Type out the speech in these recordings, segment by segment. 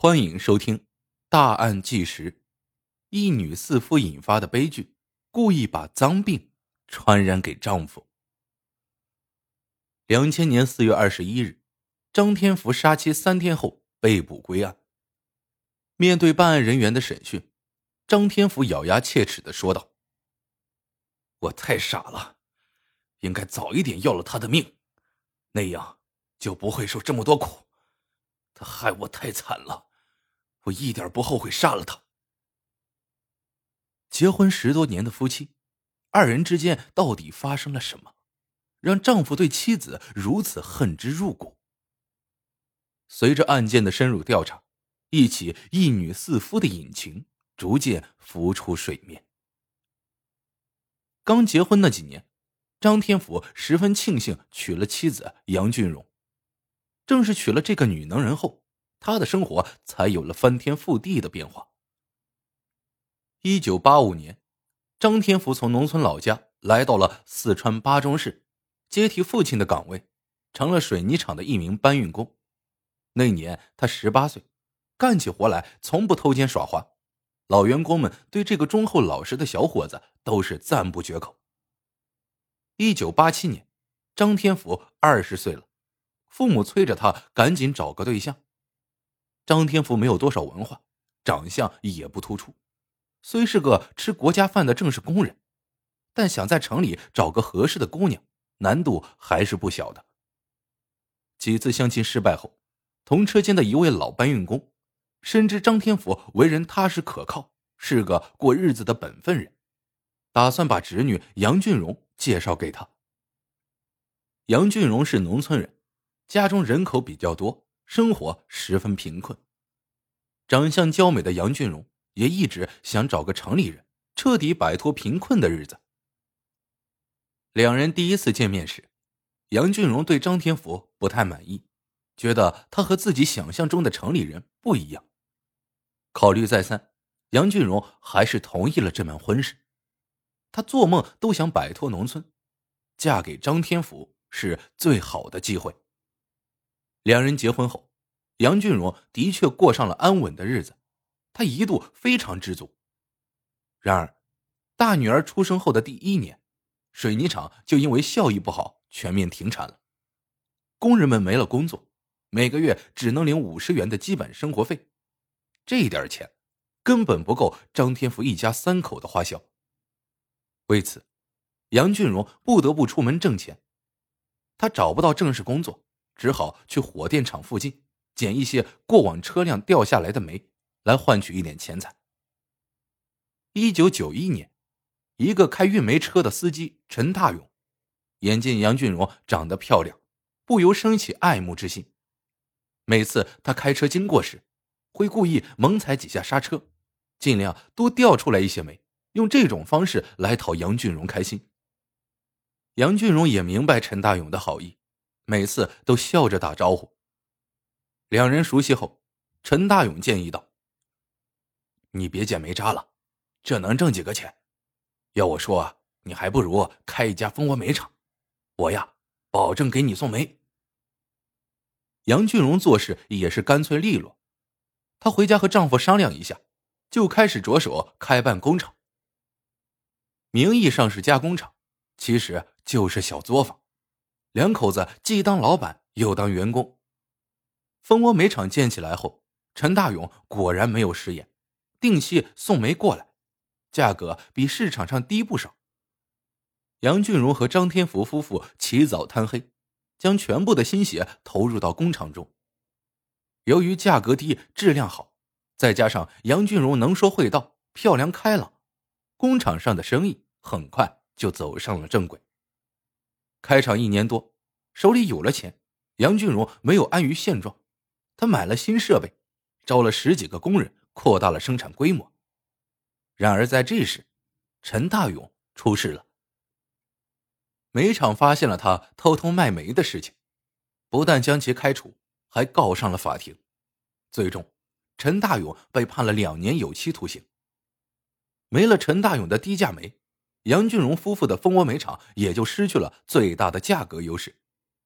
欢迎收听《大案纪实》，一女四夫引发的悲剧，故意把脏病传染给丈夫。两千年四月二十一日，张天福杀妻三天后被捕归案。面对办案人员的审讯，张天福咬牙切齿的说道：“我太傻了，应该早一点要了他的命，那样就不会受这么多苦。他害我太惨了。”我一点不后悔杀了他。结婚十多年的夫妻，二人之间到底发生了什么，让丈夫对妻子如此恨之入骨？随着案件的深入调查，一起一女四夫的隐情逐渐浮出水面。刚结婚那几年，张天福十分庆幸娶了妻子杨俊荣，正是娶了这个女能人后。他的生活才有了翻天覆地的变化。一九八五年，张天福从农村老家来到了四川巴中市，接替父亲的岗位，成了水泥厂的一名搬运工。那年他十八岁，干起活来从不偷奸耍滑，老员工们对这个忠厚老实的小伙子都是赞不绝口。一九八七年，张天福二十岁了，父母催着他赶紧找个对象。张天福没有多少文化，长相也不突出，虽是个吃国家饭的正式工人，但想在城里找个合适的姑娘，难度还是不小的。几次相亲失败后，同车间的一位老搬运工深知张天福为人踏实可靠，是个过日子的本分人，打算把侄女杨俊荣介绍给他。杨俊荣是农村人，家中人口比较多。生活十分贫困，长相娇美的杨俊荣也一直想找个城里人，彻底摆脱贫困的日子。两人第一次见面时，杨俊荣对张天福不太满意，觉得他和自己想象中的城里人不一样。考虑再三，杨俊荣还是同意了这门婚事。他做梦都想摆脱农村，嫁给张天福是最好的机会。两人结婚后，杨俊荣的确过上了安稳的日子，他一度非常知足。然而，大女儿出生后的第一年，水泥厂就因为效益不好全面停产了，工人们没了工作，每个月只能领五十元的基本生活费，这一点钱根本不够张天福一家三口的花销。为此，杨俊荣不得不出门挣钱，他找不到正式工作。只好去火电厂附近捡一些过往车辆掉下来的煤，来换取一点钱财。一九九一年，一个开运煤车的司机陈大勇，眼见杨俊荣长得漂亮，不由生起爱慕之心。每次他开车经过时，会故意猛踩几下刹车，尽量多掉出来一些煤，用这种方式来讨杨俊荣开心。杨俊荣也明白陈大勇的好意。每次都笑着打招呼。两人熟悉后，陈大勇建议道：“你别捡煤渣了，这能挣几个钱？要我说，你还不如开一家蜂窝煤厂，我呀，保证给你送煤。”杨俊荣做事也是干脆利落，她回家和丈夫商量一下，就开始着手开办工厂。名义上是加工厂，其实就是小作坊。两口子既当老板又当员工。蜂窝煤厂建起来后，陈大勇果然没有食言，定期送煤过来，价格比市场上低不少。杨俊荣和张天福夫妇起早贪黑，将全部的心血投入到工厂中。由于价格低、质量好，再加上杨俊荣能说会道、漂亮开朗，工厂上的生意很快就走上了正轨。开厂一年多，手里有了钱，杨俊荣没有安于现状，他买了新设备，招了十几个工人，扩大了生产规模。然而在这时，陈大勇出事了。煤厂发现了他偷偷卖煤的事情，不但将其开除，还告上了法庭。最终，陈大勇被判了两年有期徒刑。没了陈大勇的低价煤。杨俊荣夫妇的蜂窝煤厂也就失去了最大的价格优势，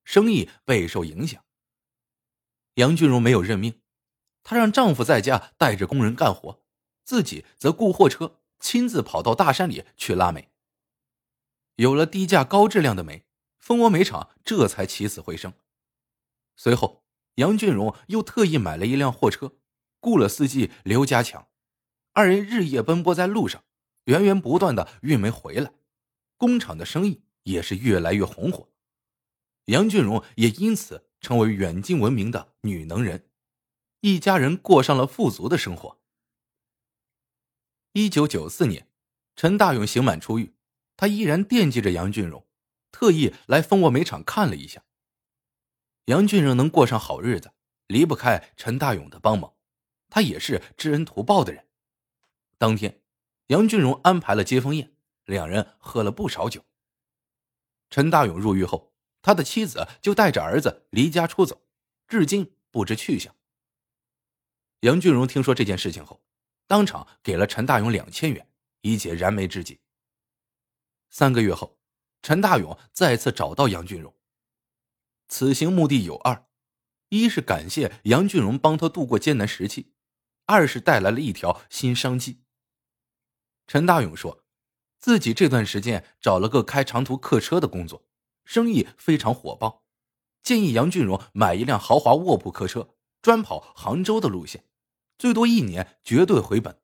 生意备受影响。杨俊荣没有认命，她让丈夫在家带着工人干活，自己则雇货车亲自跑到大山里去拉煤。有了低价高质量的煤，蜂窝煤厂这才起死回生。随后，杨俊荣又特意买了一辆货车，雇了司机刘家强，二人日夜奔波在路上，源源不断的运煤回来，工厂的生意也是越来越红火。杨俊荣也因此成为远近闻名的女能人，一家人过上了富足的生活。一九九四年，陈大勇刑满出狱，他依然惦记着杨俊荣，特意来蜂窝煤厂看了一下。杨俊荣能过上好日子，离不开陈大勇的帮忙，他也是知恩图报的人。当天，杨俊荣安排了接风宴，两人喝了不少酒。陈大勇入狱后。他的妻子就带着儿子离家出走，至今不知去向。杨俊荣听说这件事情后，当场给了陈大勇两千元，以解燃眉之急。三个月后，陈大勇再次找到杨俊荣。此行目的有二：一是感谢杨俊荣帮他度过艰难时期；二是带来了一条新商机。陈大勇说，自己这段时间找了个开长途客车的工作。生意非常火爆，建议杨俊荣买一辆豪华卧铺客车，专跑杭州的路线，最多一年绝对回本。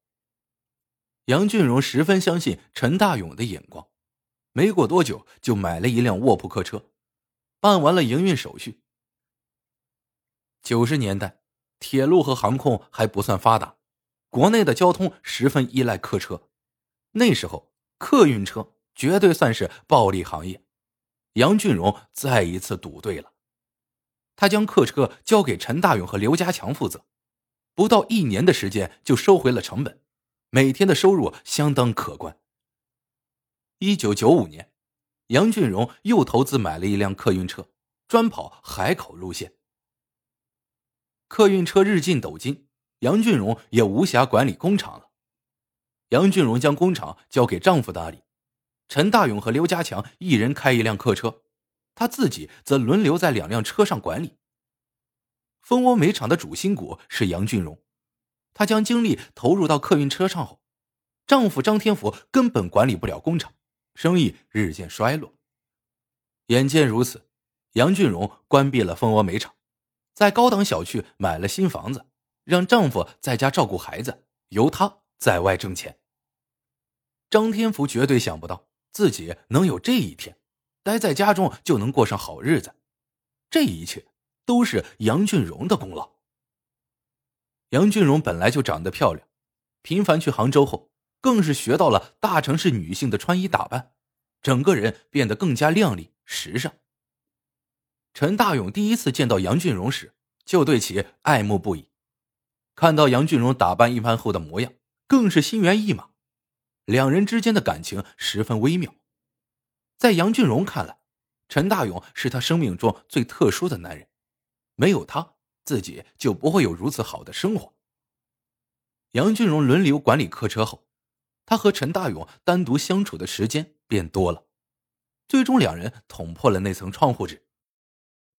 杨俊荣十分相信陈大勇的眼光，没过多久就买了一辆卧铺客车，办完了营运手续。九十年代，铁路和航空还不算发达，国内的交通十分依赖客车，那时候客运车绝对算是暴利行业。杨俊荣再一次赌对了，他将客车交给陈大勇和刘家强负责，不到一年的时间就收回了成本，每天的收入相当可观。一九九五年，杨俊荣又投资买了一辆客运车，专跑海口路线。客运车日进斗金，杨俊荣也无暇管理工厂了。杨俊荣将工厂交给丈夫打理。陈大勇和刘家强一人开一辆客车，他自己则轮流在两辆车上管理。蜂窝煤厂的主心骨是杨俊荣，他将精力投入到客运车上后，丈夫张天福根本管理不了工厂，生意日渐衰落。眼见如此，杨俊荣关闭了蜂窝煤厂，在高档小区买了新房子，让丈夫在家照顾孩子，由他在外挣钱。张天福绝对想不到。自己能有这一天，待在家中就能过上好日子，这一切都是杨俊荣的功劳。杨俊荣本来就长得漂亮，频繁去杭州后，更是学到了大城市女性的穿衣打扮，整个人变得更加靓丽时尚。陈大勇第一次见到杨俊荣时，就对其爱慕不已，看到杨俊荣打扮一番后的模样，更是心猿意马。两人之间的感情十分微妙，在杨俊荣看来，陈大勇是他生命中最特殊的男人，没有他，自己就不会有如此好的生活。杨俊荣轮流管理客车后，他和陈大勇单独相处的时间变多了，最终两人捅破了那层窗户纸。